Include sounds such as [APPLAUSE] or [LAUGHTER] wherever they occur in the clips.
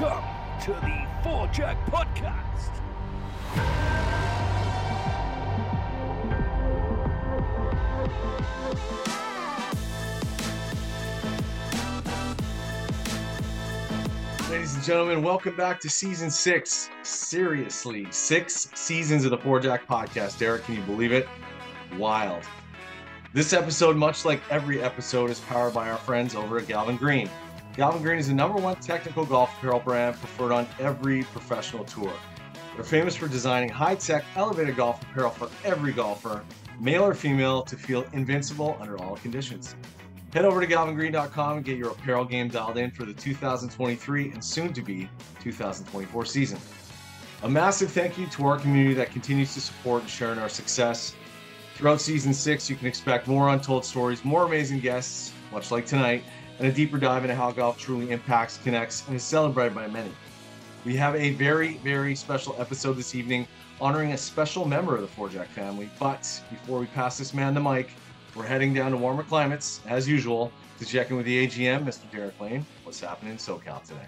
Welcome to the Four Jack Podcast. Ladies and gentlemen, welcome back to season six. Seriously, six seasons of the Four Jack podcast. Derek, can you believe it? Wild. This episode, much like every episode, is powered by our friends over at Galvin Green. Galvin Green is the number one technical golf apparel brand preferred on every professional tour. They're famous for designing high tech, elevated golf apparel for every golfer, male or female, to feel invincible under all conditions. Head over to galvingreen.com and get your apparel game dialed in for the 2023 and soon to be 2024 season. A massive thank you to our community that continues to support and share in our success. Throughout season six, you can expect more untold stories, more amazing guests, much like tonight, and a deeper dive into how golf truly impacts, connects, and is celebrated by many. We have a very, very special episode this evening honoring a special member of the Four Jack family. But before we pass this man the mic, we're heading down to warmer climates, as usual, to check in with the AGM, Mr. Derek Lane. What's happening in SoCal today?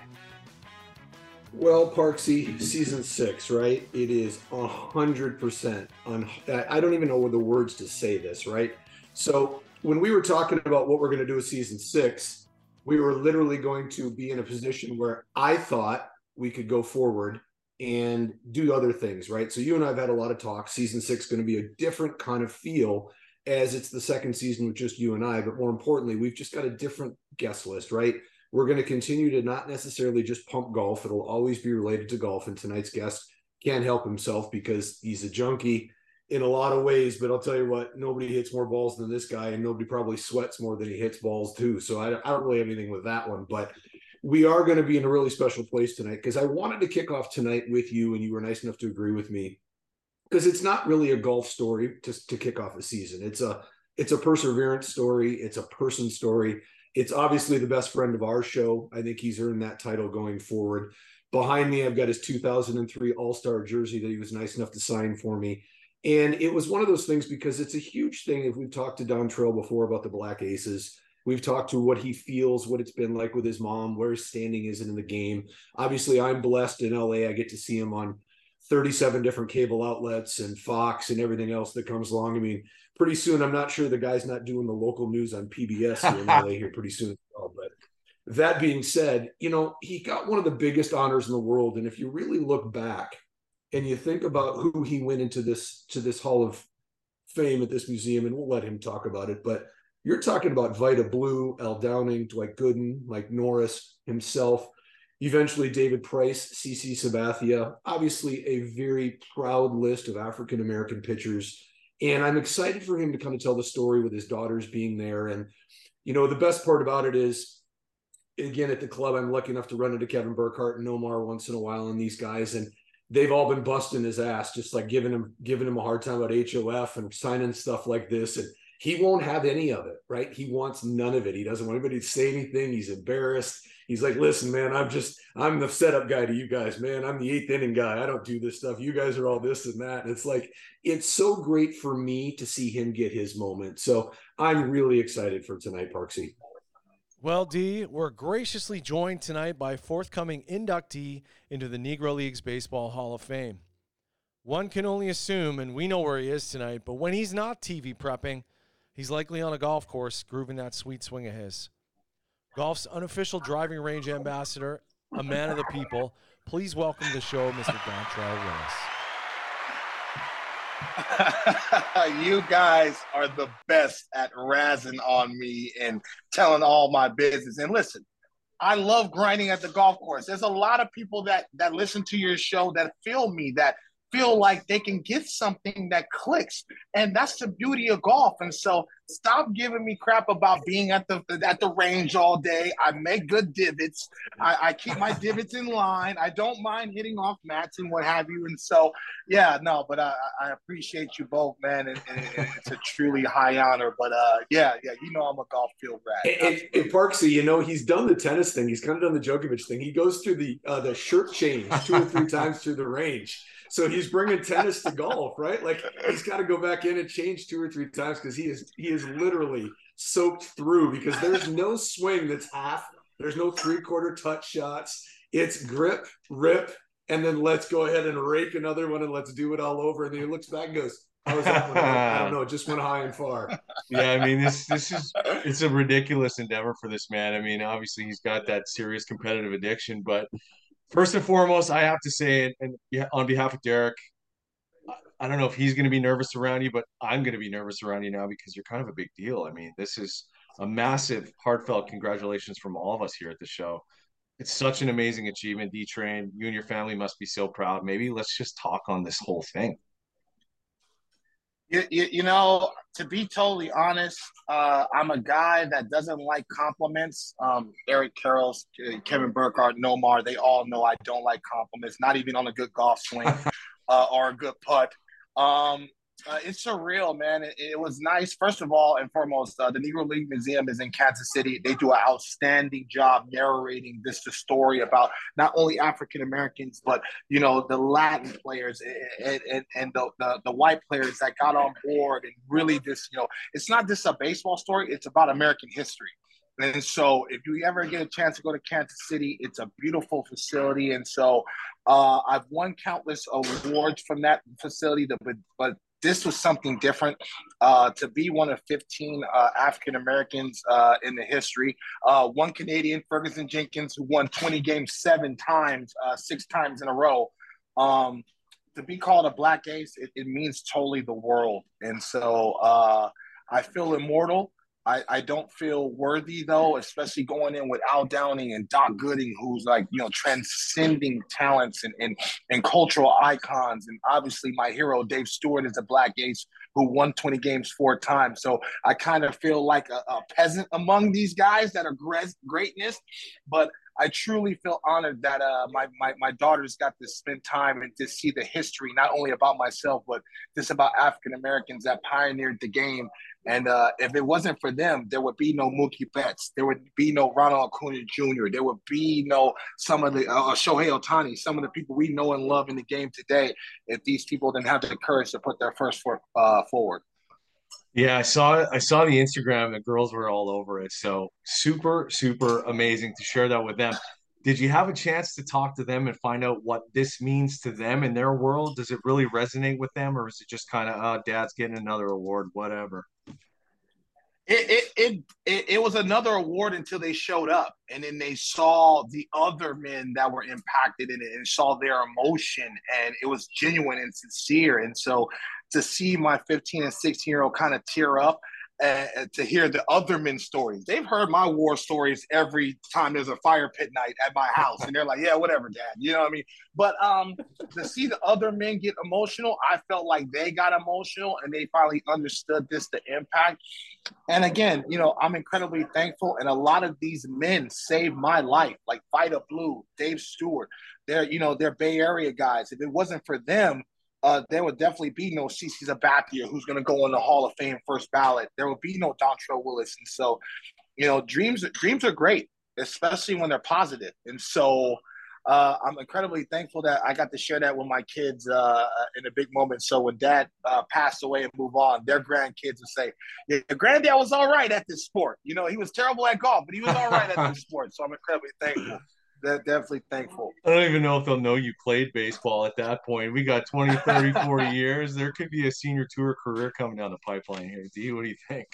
Well, Parksy, season six, right? It is a hundred percent on. I don't even know what the words to say this, right? So when we were talking about what we're going to do with season six, we were literally going to be in a position where I thought we could go forward and do other things, right? So you and I have had a lot of talk. Season six is going to be a different kind of feel as it's the second season with just you and I. But more importantly, we've just got a different guest list, right? We're going to continue to not necessarily just pump golf. It'll always be related to golf. And tonight's guest can't help himself because he's a junkie in a lot of ways. But I'll tell you what, nobody hits more balls than this guy, and nobody probably sweats more than he hits balls too. So I, I don't really have anything with that one. But we are going to be in a really special place tonight because I wanted to kick off tonight with you, and you were nice enough to agree with me because it's not really a golf story to, to kick off a season. It's a it's a perseverance story. It's a person story. It's obviously the best friend of our show. I think he's earned that title going forward. Behind me, I've got his 2003 All Star jersey that he was nice enough to sign for me. And it was one of those things because it's a huge thing. If we've talked to Dontrelle before about the Black Aces, we've talked to what he feels, what it's been like with his mom, where his standing is in the game. Obviously, I'm blessed in LA. I get to see him on 37 different cable outlets and Fox and everything else that comes along. I mean, pretty soon, I'm not sure the guy's not doing the local news on PBS here in LA here pretty soon. But that being said, you know, he got one of the biggest honors in the world. And if you really look back and you think about who he went into this to this Hall of Fame at this museum, and we'll let him talk about it, but you're talking about Vida Blue, Al Downing, Dwight Gooden, Mike Norris himself eventually David Price, CC Sabathia, obviously a very proud list of African American pitchers. And I'm excited for him to kind of tell the story with his daughters being there. And, you know, the best part about it is, again, at the club, I'm lucky enough to run into Kevin Burkhardt and Omar once in a while and these guys. And they've all been busting his ass, just like giving him giving him a hard time about HOF and signing stuff like this. And he won't have any of it, right? He wants none of it. He doesn't want anybody to say anything. He's embarrassed he's like, listen, man, I'm just, I'm the setup guy to you guys, man. I'm the eighth inning guy. I don't do this stuff. You guys are all this and that. And it's like, it's so great for me to see him get his moment. So I'm really excited for tonight, Parksy. Well, D, we're graciously joined tonight by forthcoming inductee into the Negro Leagues Baseball Hall of Fame. One can only assume, and we know where he is tonight, but when he's not TV prepping, he's likely on a golf course grooving that sweet swing of his golf's unofficial driving range ambassador, a man of the people. Please welcome to the show, Mr. Dontrelle Willis. [LAUGHS] you guys are the best at razzing on me and telling all my business. And listen, I love grinding at the golf course. There's a lot of people that that listen to your show that feel me that feel like they can get something that clicks and that's the beauty of golf. And so stop giving me crap about being at the at the range all day. I make good divots. I, I keep my divots in line. I don't mind hitting off mats and what have you. And so yeah no but i, I appreciate you both man and, and, it's a truly high honor. But uh yeah yeah you know i'm a golf field rat. And, and, and parksy you know he's done the tennis thing. He's kind of done the Djokovic thing. He goes through the uh, the shirt change two or three [LAUGHS] times through the range so he's bringing tennis to [LAUGHS] golf, right? Like he's got to go back in and change two or three times because he is he is literally soaked through because there's [LAUGHS] no swing that's half. There's no three quarter touch shots. It's grip, rip, and then let's go ahead and rake another one and let's do it all over. And then he looks back and goes, "How was that one?" I don't know. It just went high and far. Yeah, I mean this this is it's a ridiculous endeavor for this man. I mean, obviously he's got that serious competitive addiction, but first and foremost, I have to say, and, yeah, on behalf of Derek, I don't know if he's going to be nervous around you, but I'm going to be nervous around you now because you're kind of a big deal. I mean, this is a massive, heartfelt congratulations from all of us here at the show. It's such an amazing achievement, D Train. You and your family must be so proud. Maybe let's just talk on this whole thing. You, you, you know, to be totally honest, uh, I'm a guy that doesn't like compliments. Um, Eric Karros, Kevin Burkhardt, Nomar, they all know I don't like compliments, not even on a good golf swing [LAUGHS] uh, or a good putt. Um, uh, it's surreal, man. It, it, was nice. First of all and foremost, uh, the Negro League Museum is in Kansas City. They do an outstanding job narrating this story about not only African Americans, but you know the Latin players and, and, and the, the, the white players that got on board and really just you know it's not just a baseball story. It's about American history. And so, if you ever get a chance to go to Kansas City, it's a beautiful facility. And so, uh, I've won countless awards from that facility, but, but this was something different. Uh, to be one of 15 uh, African Americans uh, in the history, uh, one Canadian, Ferguson Jenkins, who won 20 games seven times, uh, six times in a row. Um, to be called a black ace, it, it, means totally the world. And so uh, I feel immortal. I, I don't feel worthy though, especially going in with Al Downing and Doc Gooden, who's like, you know, transcending talents and, and, and cultural icons. And obviously my hero, Dave Stewart, is a black ace who won 20 games four times. So I kind of feel like a, a peasant among these guys that are greatness. But I truly feel honored that uh, my, my, my daughters got to spend time and to see the history, not only about myself, but just about African Americans that pioneered the game and uh, if it wasn't for them, there would be no Mookie Betts. There would be no Ronald Acuna Jr. There would be no some of the uh, Shohei Ohtani, some of the people we know and love in the game today. If these people didn't have the courage to put their first foot uh, forward. Yeah, I saw I saw the Instagram. The girls were all over it. So super, super amazing to share that with them. Did you have a chance to talk to them and find out what this means to them in their world? Does it really resonate with them, or is it just kind of, oh, dad's getting another award, whatever? It, it it it was another award until they showed up and then they saw the other men that were impacted in it and saw their emotion and it was genuine and sincere. And so to see my 15 and 16 year old kind of tear up uh, to hear the other men's stories. They've heard my war stories every time there's a fire pit night at my house, and they're like, "Yeah, whatever, Dad." You know what I mean? But um, to see the other men get emotional, I felt like they got emotional and they finally understood this the impact. And again, you know, I'm incredibly thankful, and a lot of these men saved my life, like Vida Blue, Dave Stewart. They're you know they're Bay Area guys. If it wasn't for them, uh, there would definitely be no CC Sabathia, who's going to go in the Hall of Fame first ballot. There would be no Dontrelle Willis, and so, you know, dreams dreams are great, especially when they're positive. And so, uh, I'm incredibly thankful that I got to share that with my kids uh, in a big moment. So when Dad uh, passed away and move on, their grandkids would say, "Yeah, granddad was all right at this sport. You know, he was terrible at golf, but he was all right at this [LAUGHS] sport." So I'm incredibly thankful they're definitely thankful. I don't even know if they'll know you played baseball at that point. We got 20, 30, 40 [LAUGHS] years. There could be a senior tour career coming down the pipeline here. D, what do you think?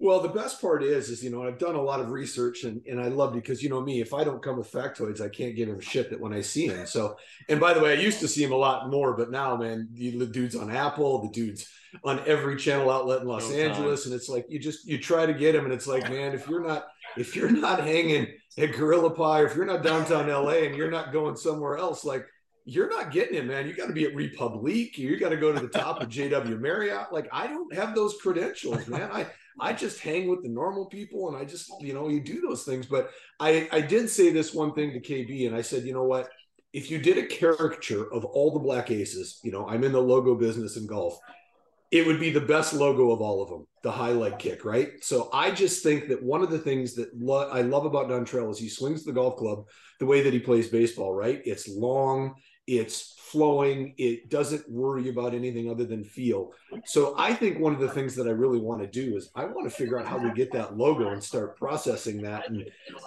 Well, the best part is, is you know, I've done a lot of research, and and I love because you know me, if I don't come with factoids, I can't give him shit that when I see him. So, and by the way, I used to see him a lot more, but now, man, the dude's on Apple, the dude's on every channel outlet in Los no Angeles, time. and it's like you just you try to get him, and it's like, man, if you're not if you're not hanging at Gorilla Pie, or if you're not downtown LA and you're not going somewhere else, like you're not getting it, man. You got to be at Republique. You got to go to the top of JW Marriott. Like I don't have those credentials, man. I I just hang with the normal people and I just you know you do those things. But I I did say this one thing to KB and I said, you know what? If you did a caricature of all the black aces, you know, I'm in the logo business in golf it would be the best logo of all of them, the high leg kick, right? So I just think that one of the things that lo- I love about Dontrelle is he swings the golf club the way that he plays baseball, right? It's long, it's flowing. It doesn't worry about anything other than feel. So I think one of the things that I really want to do is I want to figure out how we get that logo and start processing that and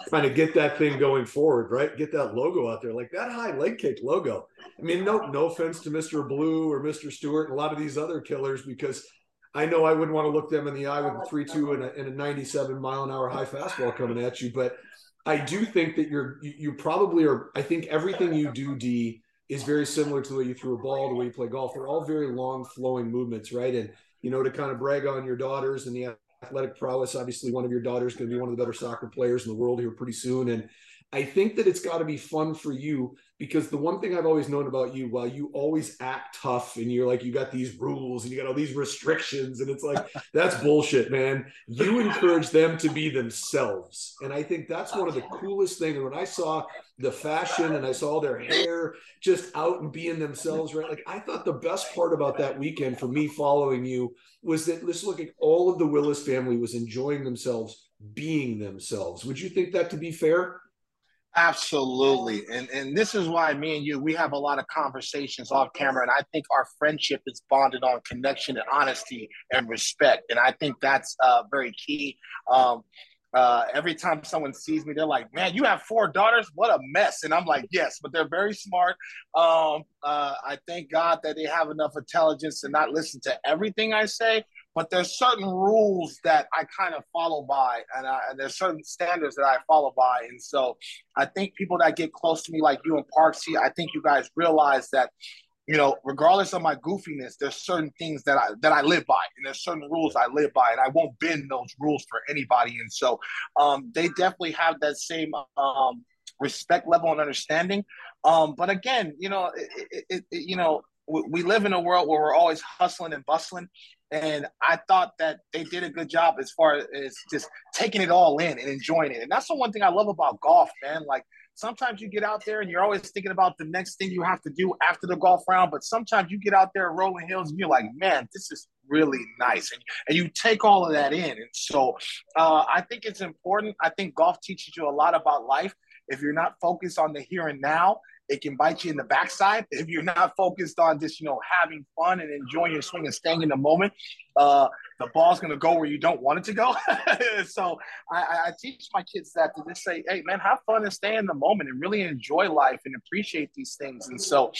trying to get that thing going forward, right? Get that logo out there, like that high leg kick logo. I mean, no, no offense to Mr. Blue or Mr. Stewart and a lot of these other killers because I know I wouldn't want to look them in the eye with a three-two and a, and a 97 mile an hour high fastball coming at you, but I do think that you're you, you probably are. I think everything you do, D, is very similar to the way you threw a ball, the way you play golf. They're all very long flowing movements, right? And you know, to kind of brag on your daughters and the athletic prowess, obviously one of your daughters going to be one of the better soccer players in the world here pretty soon. And I think that it's got to be fun for you because the one thing I've always known about you, while you always act tough and you're like, you got these rules and you got all these restrictions, and it's like, [LAUGHS] that's bullshit, man. You encourage them to be themselves. And I think that's one of the coolest things. And when I saw the fashion and I saw their hair just out and being themselves, right? Like, I thought the best part about that weekend for me following you was that let's look at all of the Willis family was enjoying themselves being themselves. Would you think that to be fair? Absolutely. And and this is why me and you we have a lot of conversations off camera and I think our friendship is bonded on connection and honesty and respect. And I think that's uh, very key. Um, uh, every time someone sees me, they're like, "Man, you have four daughters? What a mess!" And I'm like, "Yes, but they're very smart. Um, uh, I thank God that they have enough intelligence to not listen to everything I say, but there's certain rules that I kind of follow by, and, I, and, there's certain standards that I follow by. And so I think people that get close to me, like you and Parksy, I think you guys realize that, you know, regardless of my goofiness, there's certain things that I that I live by, and there's certain rules I live by, and I won't bend those rules for anybody. And so um, they definitely have that same. Um, respect level and understanding um, but again you know it, it, it, you know we live in a world where we're always hustling and bustling and I thought that they did a good job as far as just taking it all in and enjoying it. And that's the one thing I love about golf, man. Like sometimes you get out there and you're always thinking about the next thing you have to do after the golf round, but sometimes you get out there rolling hills and you're like, man, this is really nice. And, and you take all of that in. And so uh, I think it's important. I think golf teaches you a lot about life. If you're not focused on the here and now it can bite you in the backside [LAUGHS] if you're not focused on just you know having fun and enjoying your swing and staying in the moment. Uh, the ball's going to go where you don't want it to go. [LAUGHS] so I, I, teach my kids that to just say, hey man, have fun and stay in the moment and really enjoy life and appreciate these things. And so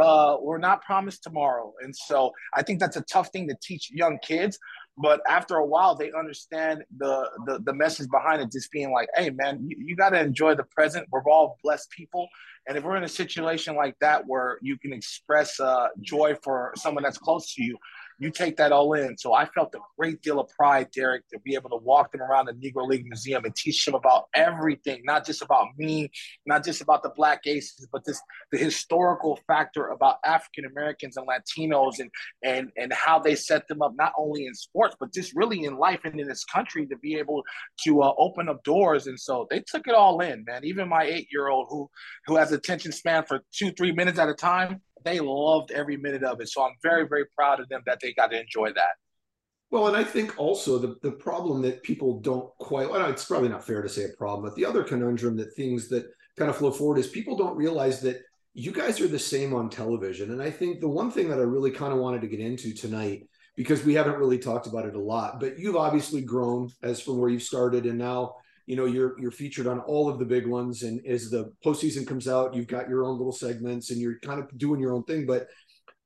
uh, we're not promised tomorrow. And so I think that's a tough thing to teach young kids but after a while they understand the, the the message behind it just being like hey man you, you got to enjoy the present. We're all blessed people. And if we're in a situation like that where you can express uh, joy for someone that's close to you you take that all in. So I felt a great deal of pride, Derek, to be able to walk them around the Negro League Museum and teach them about everything, not just about me, not just about the Black Aces, but this the historical factor about African Americans and Latinos and and and how they set them up not only in sports but just really in life and in this country to be able to uh, open up doors. And so they took it all in, man. Even my eight year old who who has attention span for two three minutes at a time they loved every minute of it. So I'm very, very proud of them that they got to enjoy that. Well, and I think also the, the problem that people don't quite, well, it's probably not fair to say a problem, but the other conundrum that things that kind of flow forward is people don't realize that you guys are the same on television. And I think the one thing that I really kind of wanted to get into tonight, because we haven't really talked about it a lot, but you've obviously grown as from where you started and now you know you're you're featured on all of the big ones. And as the postseason comes out you've got your own little segments and you're kind of doing your own thing. But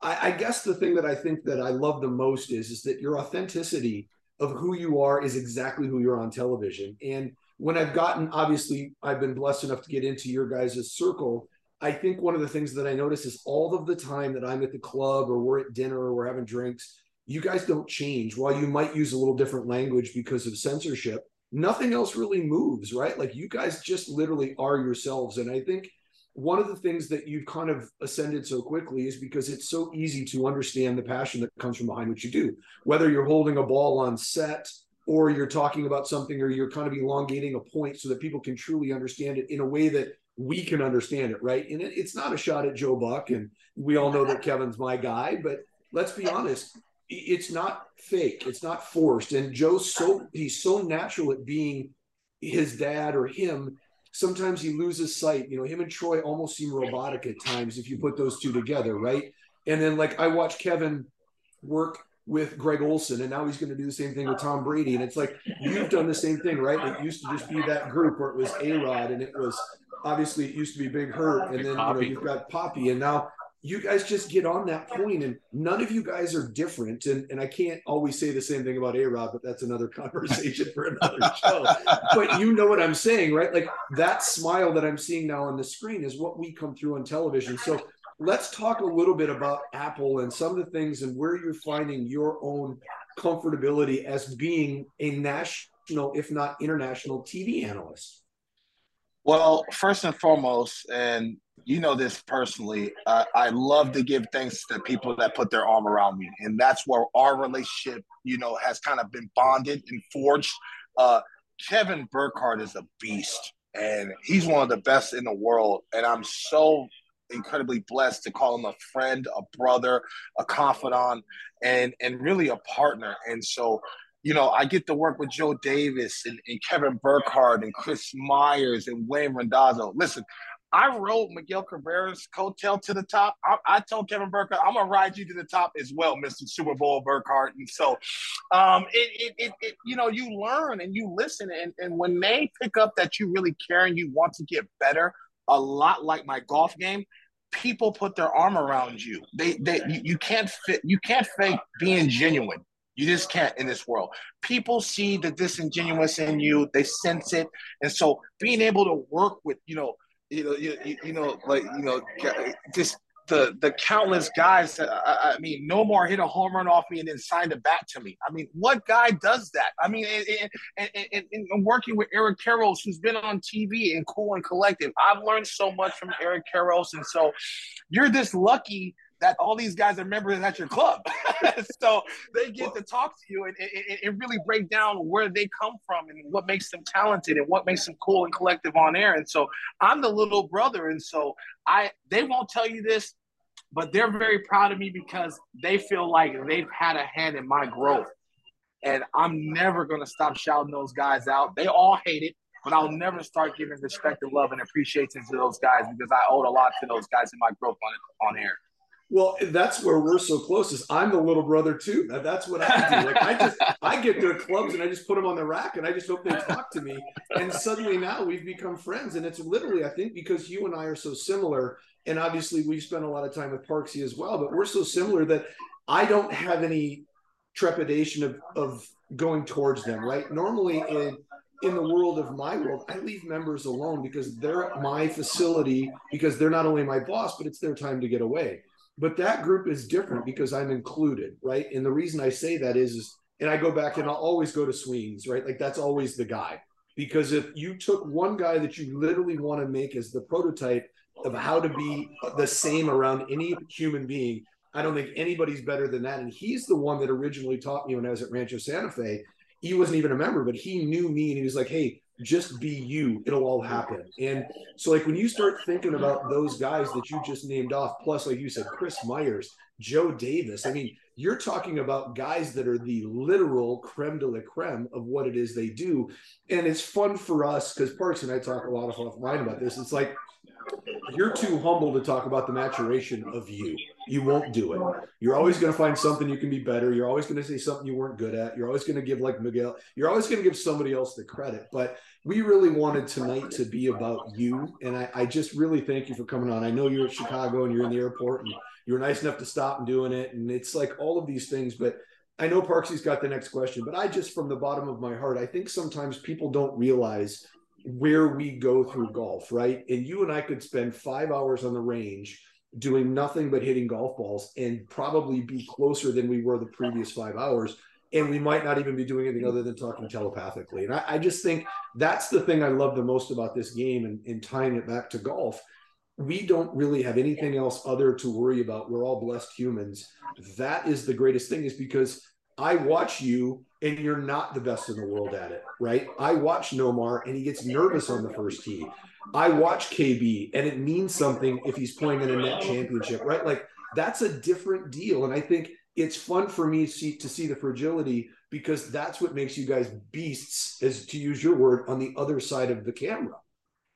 I, I guess the thing that i think that i love the most is is that your authenticity of who you are is exactly who you're on television. And when i've gotten obviously i've been blessed enough to get into your guys' circle i think one of the things that i notice is all of the time that i'm at the club or we're at dinner or we're having drinks you guys don't change. While you might use a little different language because of censorship nothing else really moves, right? Like you guys just literally are yourselves. And I think one of the things that you've kind of ascended so quickly is because it's so easy to understand the passion that comes from behind what you do, whether you're holding a ball on set or you're talking about something or you're kind of elongating a point so that people can truly understand it in a way that we can understand it, right? And it's not a shot at Joe Buck, and we all know that Kevin's my guy, but let's be honest, it's not fake it's not forced and joe's so he's so natural at being his dad or him sometimes he loses sight. You know, him and Troy almost seem robotic at times if you put those two together, right? And then like I watch Kevin work with Greg Olsen and now he's going to do the same thing with Tom Brady. And it's like you've done the same thing, right? It used to just be that group where it was A Rod, and it was obviously it used to be Big Hurt, and then you know you've got Poppy, and now you guys just get on that point, and none of you guys are different. And and I can't always say the same thing about A Rod, but that's another [LAUGHS] conversation for another [LAUGHS] show. but you know what I'm saying, right? Like that smile that I'm seeing now on the screen is what we come through on television. So let's talk a little bit about Apple and some of the things and where you're finding your own comfortability as being a national, if not international, TV analyst. Well, first and foremost, and you know this personally, uh, I love to give thanks to people that put their arm around me, and that's where our relationship, you know, has kind of been bonded and forged. Uh, Kevin Burkhardt is a beast, and he's one of the best in the world, and I'm so incredibly blessed to call him a friend, a brother, a confidant, and and really a partner. And so, you know, I get to work with Joe Davis and, and Kevin Burkhardt and Chris Myers and Wayne Randazzo. Listen, I rode Miguel Cabrera's coattail to the top. I, I, told Kevin Burkhardt, I'm gonna ride you to the top as well, Mr. Super Bowl Burkhardt. And so, um, it, it, it, it, you know, you learn and you listen, and, and when they pick up that you really care and you want to get better, a lot like my golf game, people put their arm around you. They they you, you can't fit you can't fake being genuine. You just can't in this world. People see the disingenuous in you, they sense it. And so being able to work with, you know, you know, you, you know, like, you know, just the the countless guys. That, I, I, mean, Nomar hit a home run off me and then signed it bat to me. I mean, what guy does that? I mean, and, and, and, and working with Eric Karros, who's been on TV and cool and collective, I've learned so much from Eric Karros, and so you're this lucky that all these guys are members at your club. [LAUGHS] so they get to talk to you and, really break down where they come from and what makes them talented and what makes them cool and collective on air. And so I'm the little brother. And so I they won't tell you this, but they're very proud of me because they feel like they've had a hand in my growth. And I'm never going to stop shouting those guys out. They all hate it, but I'll never start giving respect and love and appreciation to those guys because I owed a lot to those guys in my growth on, on air. Well, that's where we're so close. Is I'm the little brother too. That's what I do. Like I just I get their clubs and I just put them on the rack and I just hope they talk to me. And suddenly now we've become friends. And it's literally I think because you and I are so similar and obviously we've spent a lot of time with Parksy as well, but we're so similar that I don't have any trepidation of, of going towards them, right? Normally in in the world of my world, I leave members alone because they're at my facility, because they're not only my boss, but it's their time to get away. But that group is different because I'm included, right? And the reason I say that is, is and I go back and I'll always go to Sweens, right? Like that's always the guy. Because if you took one guy that you literally want to make as the prototype of how to be the same around any human being. I don't think anybody's better than that. And he's the one that originally taught me when I was at Rancho Santa Fe. He wasn't even a member, but he knew me and he was like, hey, just be you. It'll all happen. And so, like, when you start thinking about those guys that you just named off, plus, like you said, Chris Myers, Joe Davis, I mean, you're talking about guys that are the literal creme de la creme of what it is they do. And it's fun for us because Parks and I talk a lot of offline about this. It's like, you're too humble to talk about the maturation of you. You won't do it. You're always going to find something you can be better. You're always going to say something you weren't good at. You're always going to give like Miguel. You're always going to give somebody else the credit. But we really wanted tonight to be about you, and I, I just really thank you for coming on. I know you're at Chicago and you're in the airport, and you were nice enough to stop and doing it. And it's like all of these things, but. I know Parksy's got the next question, but I just, from the bottom of my heart, I think sometimes people don't realize where we go through golf, right? And you and I could spend five hours on the range doing nothing but hitting golf balls and probably be closer than we were the previous five hours. And we might not even be doing anything other than talking telepathically. And I, I just think that's the thing I love the most about this game and, and tying it back to golf. We don't really have anything else other to worry about. We're all blessed humans. That is the greatest thing, is because I watch you and you're not the best in the world at it, right? I watch Nomar and he gets nervous on the first tee. I watch KB and it means something if he's playing in a net championship, right? Like that's a different deal. And I think it's fun for me to see, to see the fragility because that's what makes you guys beasts, as to use your word, on the other side of the camera.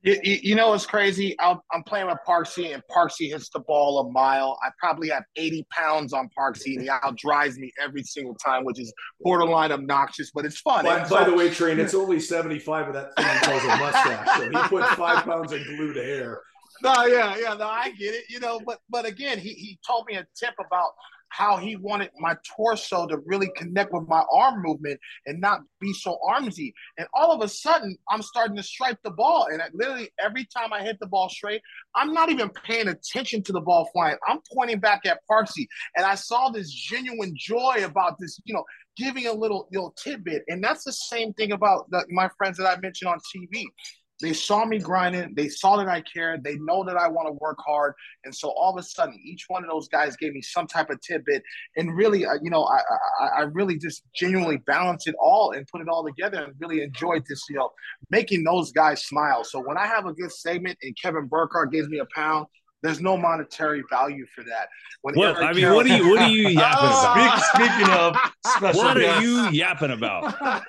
You, you, know what's crazy? i am playing with Parksy, and Parksy hits the ball a mile. I probably have 80 pounds on Parksy, and he outdrives me every single time, which is borderline obnoxious, but it's fun. By, by the way, Train, it's only 75 of that thing he calls a mustache. So he put five pounds of glue to hair. No, yeah, yeah, no, I get it. You know, but but again, he he told me a tip about how he wanted my torso to really connect with my arm movement and not be so armsy. And all of a sudden, I'm starting to strike the ball. And I, literally every time I hit the ball straight, I'm not even paying attention to the ball flying. I'm pointing back at Parksy. And I saw this genuine joy about this, you know, giving a little, little tidbit. And that's the same thing about the, my friends that I mentioned on TV. They saw me grinding. They saw that I cared. They know that I want to work hard. And so all of a sudden, each one of those guys gave me some type of tidbit. And really, uh, you know, I, I, I really just genuinely balanced it all and put it all together and really enjoyed this, you know, making those guys smile. So when I have a good segment and Kevin Burkhardt gives me a pound, there's no monetary value for that. When what, I mean, what are you what are you [LAUGHS] yapping about? Speak, speaking of special what guests. are you yapping about? [LAUGHS]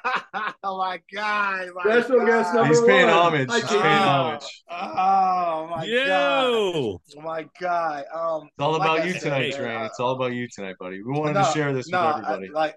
oh my god! My special god. guest number He's paying one. homage. He's paying homage. Oh my Yo. god! Oh my god! Um, it's all about I you said, tonight, man, Train. uh, It's all about you tonight, buddy. We wanted no, to share this no, with everybody. I, like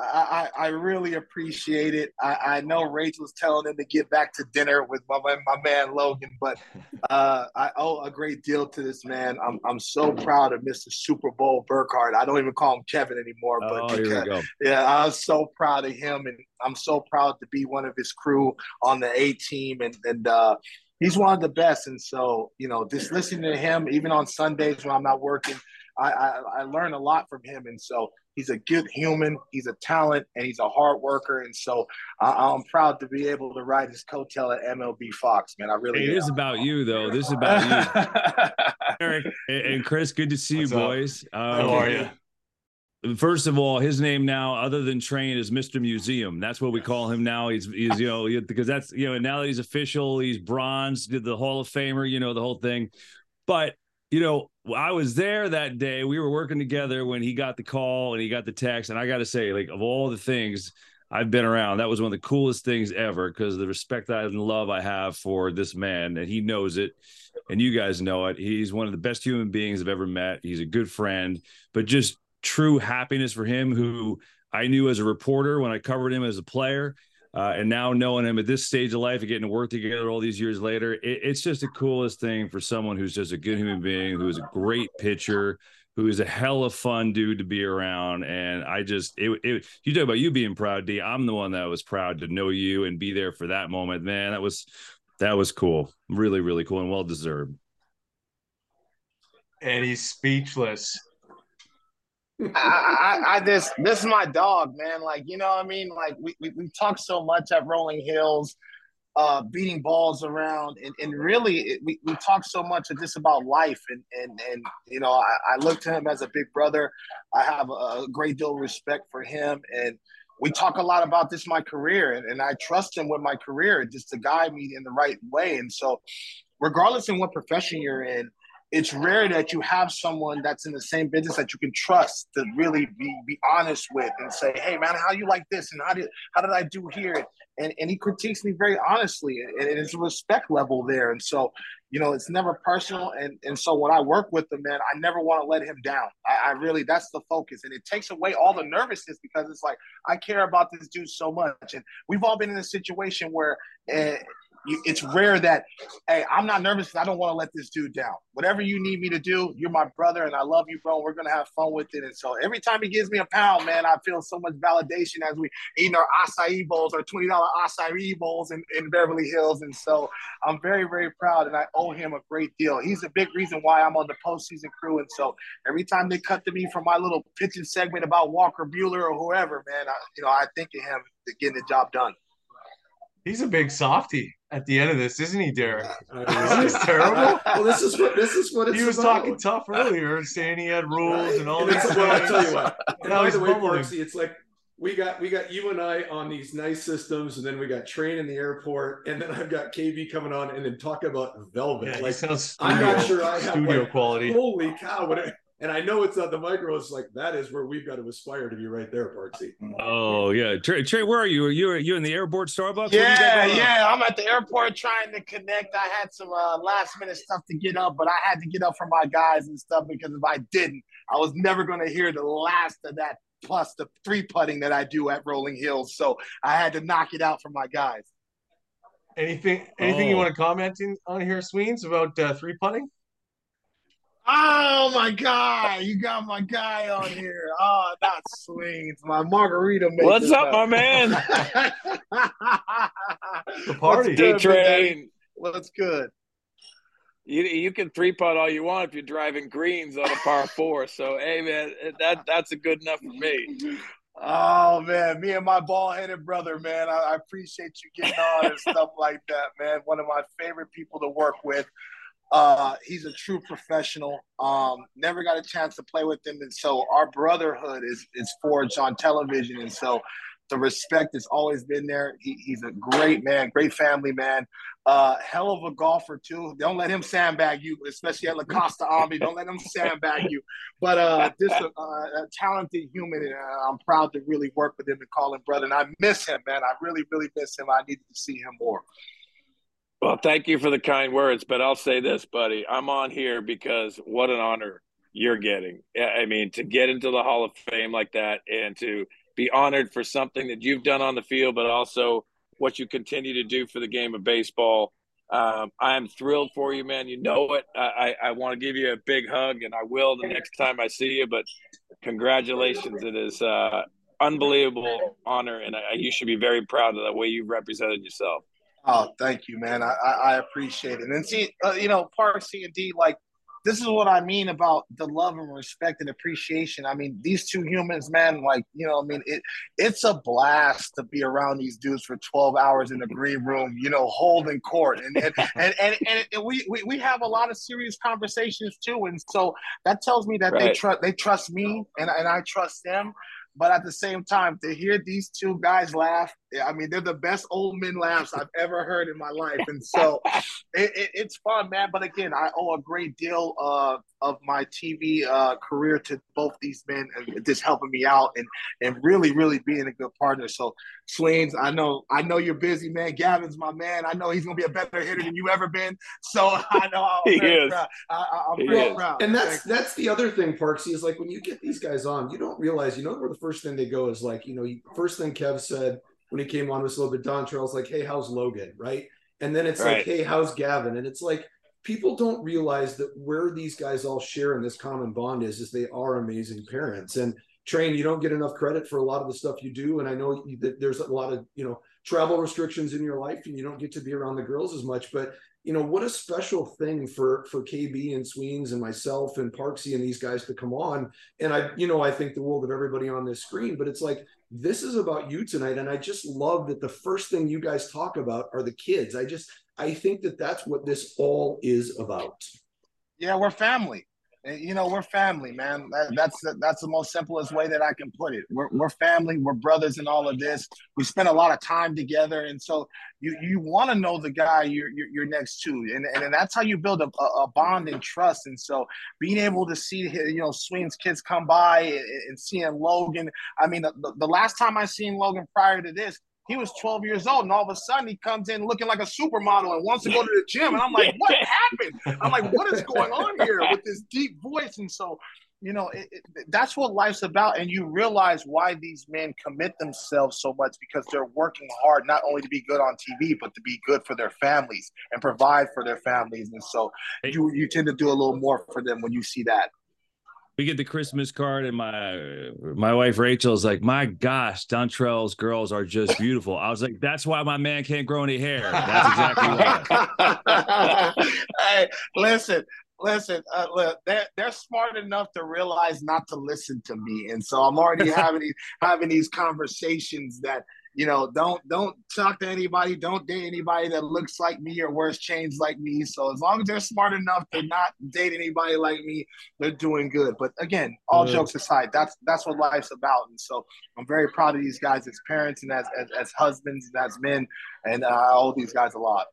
I, I, I really appreciate it. I, I know Rachel's telling him to get back to dinner with my, my man Logan, but [LAUGHS] uh, I owe a great deal to this man. I'm, I'm so proud of Mr. Super Bowl Burkhardt. I don't even call him Kevin anymore, but Oh, here we because- go. yeah, I'm so proud of him, and I'm so proud to be one of his crew on the A team, and and uh, he's one of the best. And so, you know, just listening to him, even on Sundays when I'm not working, I I, I learn a lot from him. And so, he's a good human, he's a talent, and he's a hard worker. And so, I, I'm proud to be able to ride his coattail at MLB Fox, man. I really It am. is about you though. This is [LAUGHS] about you. Eric and and Chris, good to see What's you up? boys. How Um, are you? First of all, his name now, other than Train, is Mr. Museum. That's what we call him now. He's, he's you know, because that's, you know, and now that he's official, he's bronze, did the Hall of Famer, you know, the whole thing. But, you know, I was there that day. We were working together when he got the call and he got the text. And I got to say, like, of all the things I've been around, that was one of the coolest things ever because the respect I and love I have for this man, and he knows it. And you guys know it. He's one of the best human beings I've ever met. He's a good friend, but just true happiness for him who I knew as a reporter when I covered him as a player. Uh, and now knowing him at this stage of life and getting to work together all these years later, it, it's just the coolest thing for someone who's just a good human being, who is a great pitcher, who is a hell of fun dude to be around. And I just, it, it, you talk about you being proud, D. I'm the one that was proud to know you and be there for that moment. Man, that was, that was cool. Really, really cool and well deserved. And he's speechless. I, I, I this this is my dog, man. Like you know, what I mean, like we, we we talk so much at Rolling Hills, uh, beating balls around, and, and really it, we, we talk so much of just about life, and and and you know, I, I look to him as a big brother. I have a great deal of respect for him, and we talk a lot about this my career, and, and I trust him with my career, just to guide me in the right way. And so, regardless in what profession you're in it's rare that you have someone that's in the same business that you can trust to really be be honest with and say, "Hey, man, how you like this, and how did how did I do here?" And and he critiques me very honestly, and, and it's a respect level there. And so, you know, it's never personal. And and so when I work with the man, I never want to let him down. I, I really that's the focus, and it takes away all the nervousness because it's like I care about this dude so much, and we've all been in a situation where. Uh, it's rare that, hey, I'm not nervous because I don't want to let this dude down. Whatever you need me to do, you're my brother and I love you, bro. We're gonna have fun with it. And so every time he gives me a pound, man, I feel so much validation as we eat our acai bowls, our twenty dollar acai bowls in, in Beverly Hills. And so I'm very, very proud, and I owe him a great deal. He's a big reason why I'm on the postseason crew. And so every time they cut to me for my little pitching segment about Walker Buehler or whoever, man, I, you know, I think of him to getting the job done. He's a big softy at the end of this, isn't he, Derek? [LAUGHS] Isn't this terrible? well, this is what this is what it's He was about. talking tough earlier, saying he had rules Right? and all And these it's- well, I'll things. tell you what. [LAUGHS] And Now by he's the way, bumbling. Parksy, it's like we got we got you and I on these nice systems, and then we got train in the airport, and then I've got KB coming on, and then talking about velvet. Yeah, like sounds I'm not sure I have studio like, quality. Holy cow! What? It- And I know it's not the micro. It's like that is where we've got to aspire to be right there, Parksy. Oh yeah, Trey, Trey, where are you? Are you are you in the airport Starbucks? What do you got Yeah, yeah. I'm at the airport trying to connect. I had some uh, last minute stuff to get up, but I had to get up for my guys and stuff because if I didn't, I was never going to hear the last of that plus the three putting that I do at Rolling Hills. So I had to knock it out for my guys. Anything anything you Oh. want to comment in, on here, Sweens, about uh, three putting? Oh my God, you got my guy on here. Oh, not Sweens. My margarita maker. What's up, my man? The party. What's D good, Big train. What's good? You you can three putt all you want if you're driving greens on a par four. So hey man, that that's a good enough for me. Oh man, me and my ball-headed brother, man. I, I appreciate you getting on and stuff like that, man. One of my favorite people to work with. Uh, he's a true professional. Um, never got a chance to play with him, and so our brotherhood is is forged on television, and so the respect has always been there. He, he's a great man, great family man. Uh, hell of a golfer too. Don't let him sandbag you, especially at La Costa Army. Don't let him sandbag you. But uh, just a, a talented human, and uh, I'm proud to really work with him and call him brother. And I miss him, man. I really, really miss him. I need to see him more. Well, thank you for the kind words, but I'll say this, buddy. I'm on here because what an honor you're getting. I mean, to get into the Hall of Fame like that and to be honored for something that you've done on the field, but also what you continue to do for the game of baseball. Um, I'm thrilled for you, man. You know it. I, I, I want to give you a big hug, and I will the next time I see you. But congratulations! It is uh, unbelievable honor, and I, you should be very proud of the way you've represented yourself. Oh, thank you, man. I, I, appreciate it. And see, uh, you know, Parksy and D, like, this is what I mean about the love and respect and appreciation. I mean, these two humans, man, like, you know, I mean, it it's a blast to be around these dudes for 12 hours in the green room, you know, holding court. And and [LAUGHS] and, and, and, and we, we we have a lot of serious conversations too. And so that tells me that they trust they trust me and, and I trust them. But at the same time, to hear these two guys laugh, I mean, they're the best old men laughs I've [LAUGHS] ever heard in my life. And so [LAUGHS] it, it, it's fun, man. But again, I owe a great deal uh, of my TV uh, career to both these men and just helping me out and and really, really being a good partner. So, Sweens, I know I know you're busy, man. Gavin's my man. I know he's gonna be a better hitter than you ever been. So [LAUGHS] I know I'm He very is. proud. I, I, I'm He very is. proud. And that's Thank that's the other thing, Parksy, is like when you get these guys on, you don't realize, you know, where the first thing they go is like, you know, first thing Kev said when he came on was a little bit Dontrelle's like, hey, how's Logan? Right. And then it's like, hey, how's Gavin? And it's like people don't realize that where these guys all share in this common bond is, is they are amazing parents. And train, you don't get enough credit for a lot of the stuff you do. And I know that there's a lot of, you know, travel restrictions in your life and you don't get to be around the girls as much, but you know what a special thing for for KB and Sweens and myself and Parksy and these guys to come on. And I, you know, I think the world of everybody on this screen, but it's like this is about you tonight, and I just love that the first thing you guys talk about are the kids. I just I think that that's what this all is about. Yeah, we're family. And, You know, we're family, man. That, that's the, that's the most simplest way that I can put it. We're, we're family. We're brothers in all of this. We spend a lot of time together, and so you you want to know the guy you're, you're you're next to, and and that's how you build a, a bond and trust. And so being able to see you know Sweens kids come by and, and seeing Logan. I mean, the, the last time I seen Logan prior to this, he was 12 years old, and all of a sudden he comes in looking like a supermodel and wants to go to the gym. And I'm like, what [LAUGHS] happened? I'm like, what is going on here with this deep voice? And so, you know, it, it, that's what life's about. And you realize why these men commit themselves so much because they're working hard, not only to be good on TV, but to be good for their families and provide for their families. And so you, you tend to do a little more for them when you see that. We get the Christmas card, and my my wife Rachel is like, "My gosh, Dontrelle's girls are just beautiful." I was like, "That's why my man can't grow any hair." That's exactly why. [LAUGHS] hey, listen, listen. Uh, look, they're they're smart enough to realize not to listen to me, and so I'm already [LAUGHS] having these having these conversations that you know don't don't talk to anybody, don't date anybody that looks like me or wears chains like me. So as long as they're smart enough to not date anybody like me, they're doing good. But again, all Good. jokes aside, that's that's what life's about, and so I'm very proud of these guys as parents and as as, as husbands and as men, and uh, I owe these guys a lot.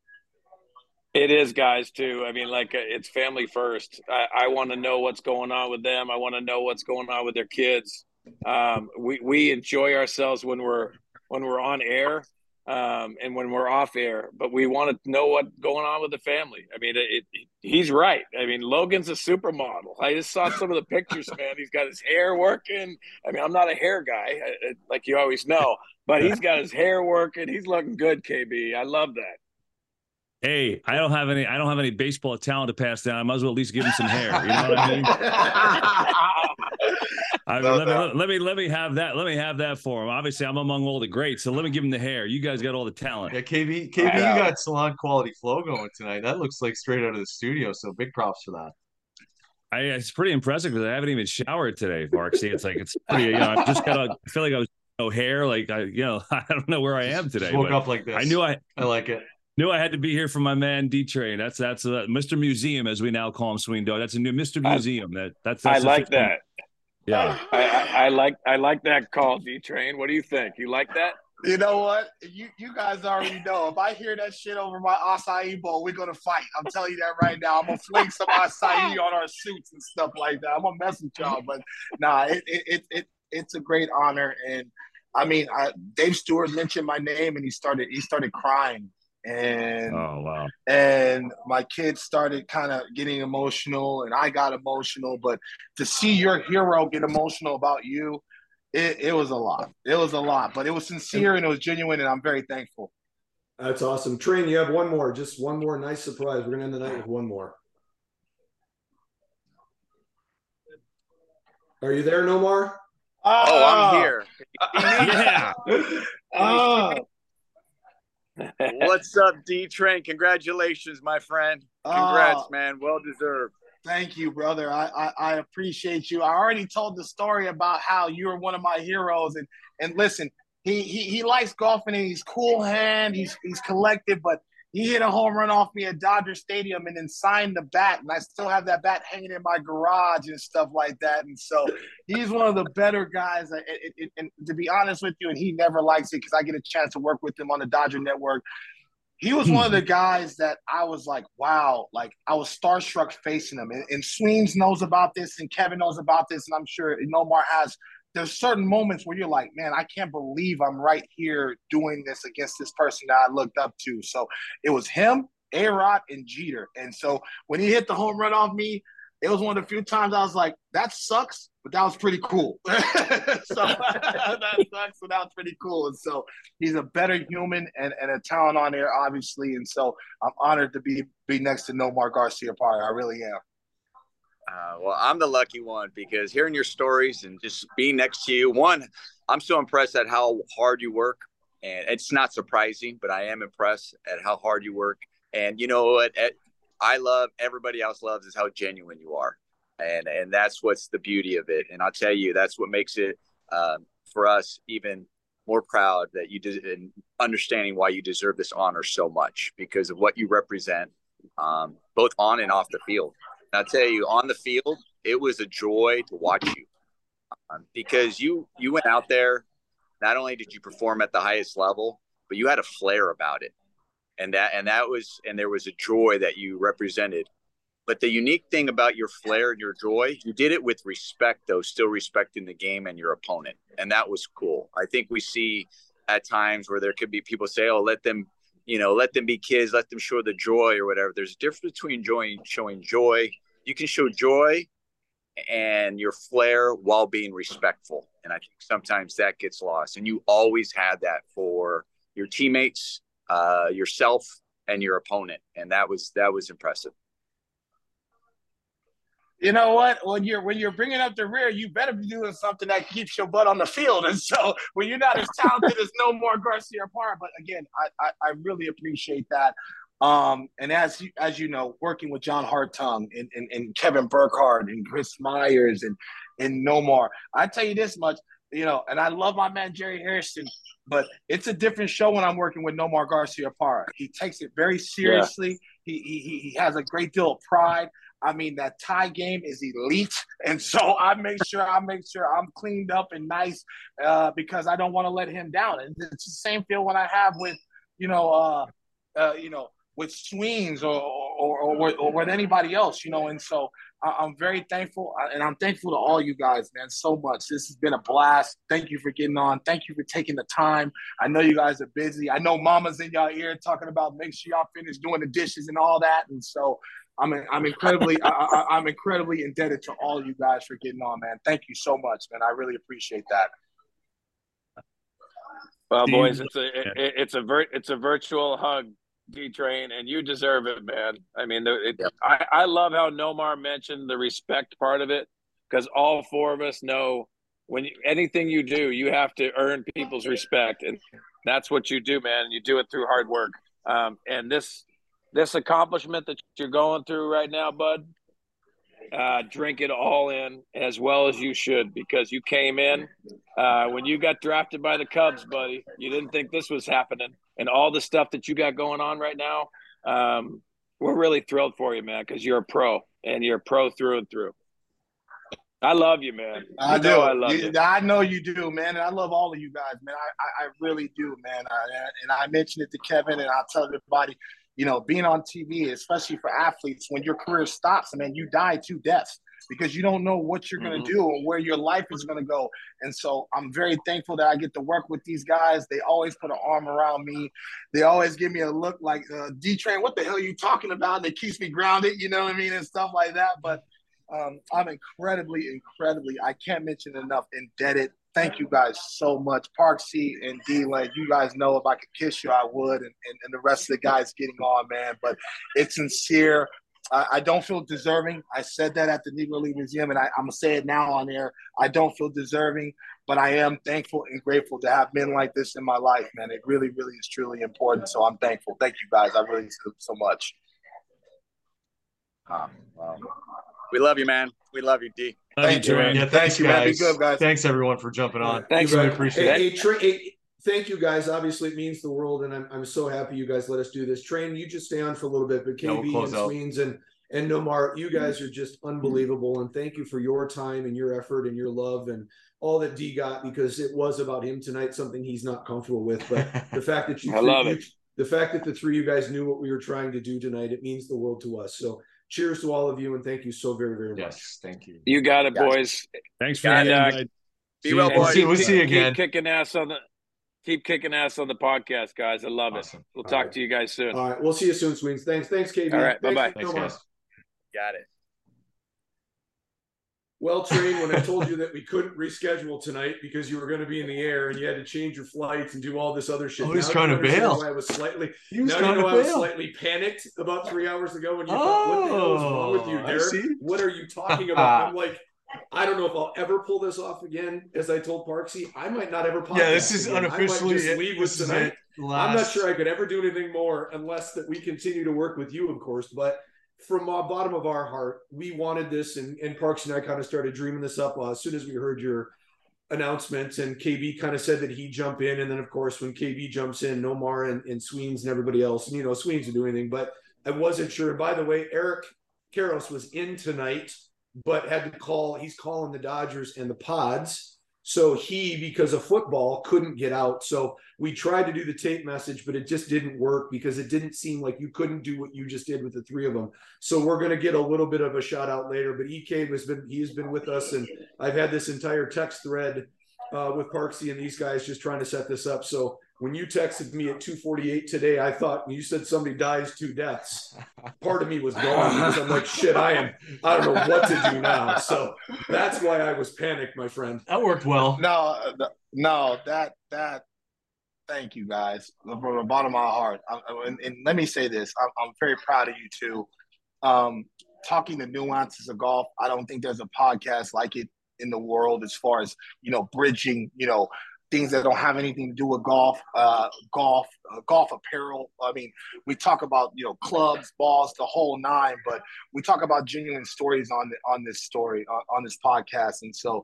It is, guys, too. I mean, like uh, it's family first. I, I want to know what's going on with them. I want to know what's going on with their kids. Um, we we enjoy ourselves when we're when we're on air um, and when we're off air, but we want to know what's going on with the family. I mean, it, it, he's right. I mean, Logan's a supermodel. I just saw some of the pictures, [LAUGHS] man. He's got his hair working. I mean, I'm not a hair guy, like you always know, but he's got his hair working. He's looking good, KB. I love that hey, I don't have any, I don't have any baseball talent to pass down. I might as well at least give him some hair. You know what I mean? [LAUGHS] I mean, let, me, let me let me have that. Let me have that for him. Obviously, I'm among all the greats, so let me give him the hair. You guys got all the talent. Yeah, KB, KB, you got salon quality flow going tonight. That looks like straight out of the studio. So big props for that. I, it's pretty impressive because I haven't even showered today, Mark. See, it's like it's pretty. You know, I just got. I feel like I was no hair. Like I, you know, [LAUGHS] I don't know where I am today. Just woke up like this. I knew I. I like it knew I had to be here for my man D Train. That's that's uh, Mr. Museum as we now call him, Sween Dog. That's a new Mr. Museum. That that's, that's I like that. Yeah, I, I, I, like I like that call, D Train. What do you think? You like that? You know what? You you guys already know. If I hear that shit over my acai bowl, we're gonna fight. I'm telling you that right now. I'm gonna fling some acai [LAUGHS] on our suits and stuff like that. I'm gonna mess with y'all, but nah, it it it, it it's a great honor and. I mean, I, Dave Stewart mentioned my name and he started he started crying and oh wow. and my kids started kind of getting emotional and i got emotional but to see your hero get emotional about you it, it was a lot. It was a lot but it was sincere and it was genuine and i'm very thankful. That's awesome. Train you have one more just one more nice surprise. We're gonna end the night with one more. Are you there nomar? Oh i'm ah. here. [LAUGHS] Yeah. Oh What's up, D Train? Congratulations, my friend. Congrats, oh. man. Well deserved. Thank you, brother. I, I, I appreciate you. I already told the story about how you are one of my heroes, and and listen, he he, he likes golfing and he's cool hand. He's he's collected, but he hit a home run off me at Dodger Stadium and then signed the bat. And I still have that bat hanging in my garage and stuff like that. And so he's one of the better guys. And, and, and to be honest with you, and he never likes it because I get a chance to work with him on the Dodger Network. He was one of the guys that I was like, wow, like I was starstruck facing him. And, and Sweens knows about this, and Kevin knows about this, and I'm sure Nomar has there's certain moments where you're like, man, I can't believe I'm right here doing this against this person that I looked up to. So it was him, A Rod, and Jeter. And so when he hit the home run off me, it was one of the few times I was like, that sucks, but that was pretty cool. [LAUGHS] so [LAUGHS] that sucks, but that was pretty cool. And so he's a better human and, and a talent on there, obviously. And so I'm honored to be be next to Nomar Garciaparra. I really am. Uh, well, I'm the lucky one because hearing your stories and just being next to you, one, I'm so impressed at how hard you work. And it's not surprising, but I am impressed at how hard you work. And you know what? I love, everybody else loves is how genuine you are. And, and that's what's the beauty of it. And I'll tell you, that's what makes it um, for us even more proud that you did and understanding why you deserve this honor so much because of what you represent, um, both on and off the field. I'll tell you, on the field, it was a joy to watch you um, because you you went out there. Not only did you perform at the highest level, but you had a flair about it, and that and that was and there was a joy that you represented. But the unique thing about your flair and your joy, you did it with respect, though, still respecting the game and your opponent, and that was cool. I think we see at times where there could be people say, "Oh, let them." You know, let them be kids, let them show the joy or whatever. There's a difference between joy showing joy. You can show joy and your flair while being respectful. And I think sometimes that gets lost. And you always had that for your teammates, uh, yourself, and your opponent. And that was that was impressive you know what? When you're when you're bringing up the rear, you better be doing something that keeps your butt on the field. And so when you're not as talented as Nomar Garciaparra, but again, I, I, I really appreciate that. Um, and as you, as you know, working with John Hartung and, and, and Kevin Burkhardt and Chris Myers and and Nomar, I tell you this much, you know, and I love my man Jerry Hairston, but it's a different show when I'm working with Nomar Garciaparra. He takes it very seriously. Yeah. He, he he has a great deal of pride. I mean, that tie game is elite, [LAUGHS] and so I make sure I make sure I'm cleaned up and nice uh, because I don't want to let him down. And it's the same feel when I have with, you know, uh, uh, you know, with Sweens or or, or, or with anybody else, you know. And so I, am very thankful, and I'm thankful to all you guys, man, so much. This has been a blast. Thank you for getting on. Thank you for taking the time. I know you guys are busy. I know Mama's in y'all ear talking about make sure y'all finish doing the dishes and all that. And so I'm I'm incredibly I, am incredibly indebted to all you guys for getting on, man. Thank you so much, man. I really appreciate that. Well, boys, it's a it, it's a vir- it's a virtual hug, D Train, and you deserve it, man. I mean, it, yep. I I love how Nomar mentioned the respect part of it because all four of us know when you, anything you do, you have to earn people's respect, and that's what you do, man. You do it through hard work. Um, and this this accomplishment that you're going through right now, bud, uh, drink it all in as well as you should because you came in uh, when you got drafted by the Cubs, buddy. You didn't think this was happening, and all the stuff that you got going on right now. Um, we're really thrilled for you, man, because you're a pro and you're a pro through and through. I love you, man. You I do. I love you, you. I know you do, man. And I love all of you guys, man. I, I, I really do, man. I, and I mentioned it to Kevin, and I'll tell everybody you know, being on TV, especially for athletes, when your career stops, I mean, you die two deaths because you don't know what you're going to mm-hmm. do or where your life is going to go. And so I'm very thankful that I get to work with these guys. They always put an arm around me. They always give me a look like, uh, D Train, what the hell are you talking about? And it keeps me grounded, you know what I mean? And stuff like that. But um, I'm incredibly, incredibly, I can't mention enough, indebted thank you guys so much. Parksy and D Lane, you guys know if I could kiss you, I would, and, and, and the rest of the guys getting on, man. But it's sincere. I, I, don't feel deserving. I said that at the Negro League Museum, and I, I'm going to say it now on air. I don't feel deserving, but I am thankful and grateful to have men like this in my life, man. It really, really is truly important. So I'm thankful. Thank you guys. I really so much. Um, um, we love you, man. We love you, D. Thank you, man. Yeah, thanks, you, guys. Good, guys. Thanks everyone for jumping on. Thanks, really appreciate hey, it. Hey, tra- hey, thank you guys. Obviously, it means the world, and I'm, I'm so happy you guys let us do this. Train, you just stay on for a little bit, but KB yeah, we'll and Sweens and and Nomar, you guys are just unbelievable, and thank you for your time and your effort and your love and all that D got because it was about him tonight, something he's not comfortable with. But [LAUGHS] the fact that you, I love you, it. The fact that the three of you guys knew what we were trying to do tonight, it means the world to us. So cheers to all of you and thank you so very, very much. Yes, thank you. You got it, boys. Thanks for the invite. Be well, boys. We'll see, you again. Keep kicking ass on the keep kicking ass on the podcast, guys. I love awesome. it. We'll all talk right. to you guys soon. All right. We'll see you soon, Sweens. Thanks. Thanks, KB. All right. Bye bye. Thanks, guys. Got it. Well, trained when I [LAUGHS] told you that we couldn't reschedule tonight because you were going to be in the air and you had to change your flights and do all this other shit. Oh, he's trying to bail. I was slightly. He was now you know I was slightly panicked about three hours ago when you oh, thought, "What the hell is wrong with you, oh, I Derek? What are you talking about?" [LAUGHS] I'm like, I don't know if I'll ever pull this off again. As I told Parksy, I might not ever. Yeah, this is again. unofficially. Just leave with tonight. I'm not sure I could ever do anything more unless that we continue to work with you, of course. But from the bottom of our heart, we wanted this, and, and Parks and I kind of started dreaming this up uh, as soon as we heard your announcements. And KB kind of said that he'd jump in, and then of course when KB jumps in, Nomar and, and Sweens and everybody else, and you know Sweens would do anything, but I wasn't sure. And By the way, Eric Karros was in tonight, but had to call. He's calling the Dodgers and the Pods. So he, because of football, couldn't get out. So we tried to do the tape message, but it just didn't work because it didn't seem like you couldn't do what you just did with the three of them. So we're going to get a little bit of a shout out later. But Ek has been he's been with us, and I've had this entire text thread uh, with Parksy and these guys just trying to set this up. So when you texted me at 2:48 today, I thought when you said somebody dies two deaths, part of me was gone because I'm like, shit, I am, I don't know what to do now. So that's why I was panicked, my friend. That worked well. No, no, that that. Thank you guys from the bottom of my heart. I, and, and, let me say this: I'm, I'm very proud of you too. Um, talking the nuances of golf, I don't think there's a podcast like it in the world as far as you know bridging you know things that don't have anything to do with golf, uh, golf, uh, golf apparel. I mean, we talk about you know clubs, balls, the whole nine, but we talk about genuine stories on the, on this story on, on this podcast, and so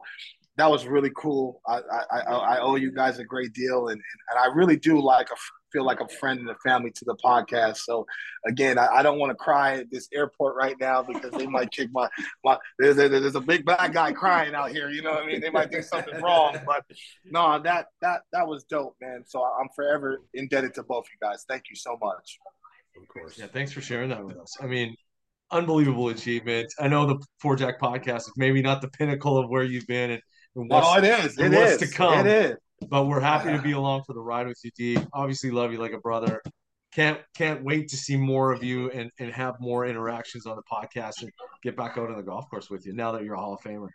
that was really cool. I, I, I owe you guys a great deal, and, and I really do like a feel like a friend and a family to the podcast. So again, I, I don't want to cry at this airport right now because they might kick my my. There's, there's a big black guy crying out here. You know what I mean? They might do something wrong, but no, that that that was dope, man. So I'm forever indebted to both you guys. Thank you so much. Of course. Yeah, thanks for sharing that with us. I mean, unbelievable achievement. I know the Four Jack podcast is maybe not the pinnacle of where you've been and, and what's, Oh, it is. and It what's is. to come. It is. But we're happy to be along for the ride with you, D. Obviously, love you like a brother. Can't can't wait to see more of you and, and have more interactions on the podcast and get back out on the golf course with you now that you're a Hall of Famer.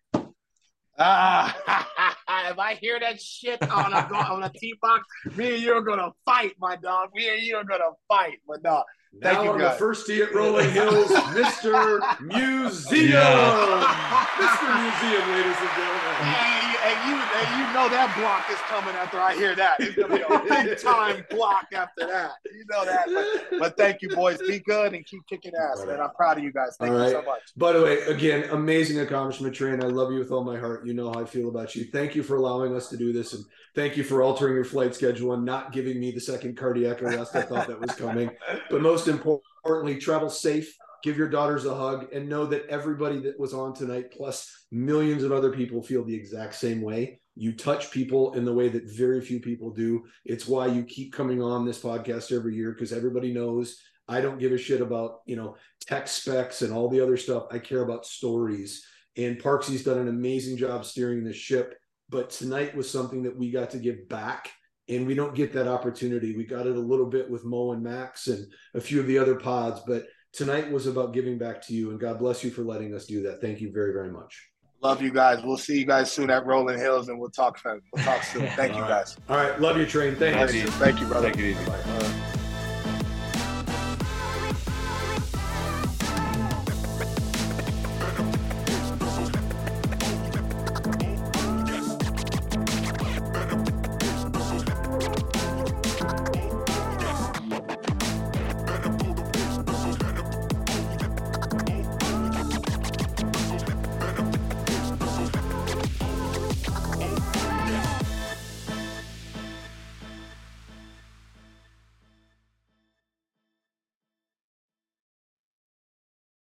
Ah, [LAUGHS] if I hear that shit on a go- on a tee box, me and you are gonna fight, my dog. Me and you are gonna fight. But no, Thank now you, on guys. the first tee at Rolling Hills, [LAUGHS] Mr. Museum. Yeah. Mr. Museum, ladies and gentlemen. And, you- and you know that block is coming after I hear that. It's gonna be a big time [LAUGHS] block after that. You know that. But, but thank you, boys. Be good and keep kicking ass, man. I'm proud of you guys. Thank All you right. so much. By the way, again, amazing accomplishment, Train. I love you with all my heart. You know how I feel about you. Thank you for allowing us to do this, and thank you for altering your flight schedule and not giving me the second cardiac arrest I thought that was coming. But most importantly, travel safe. Give your daughters a hug, and know that everybody that was on tonight, plus millions of other people, feel the exact same way. You touch people in the way that very few people do. It's why you keep coming on this podcast every year because everybody knows I don't give a shit about you know tech specs and all the other stuff. I care about stories. And Parksy's done an amazing job steering this ship. But tonight was something that we got to give back. And we don't get that opportunity. We got it a little bit with Mo and Max and a few of the other pods. But tonight was about giving back to you. And God bless you for letting us do that. Thank you very, very much. Love you guys. We'll see you guys soon at Rolling Hills, and we'll talk. We'll talk soon. [LAUGHS] Thank you All right. guys. All right. Love you, Train. Thank you, Thank you brother. Take it easy. Bye.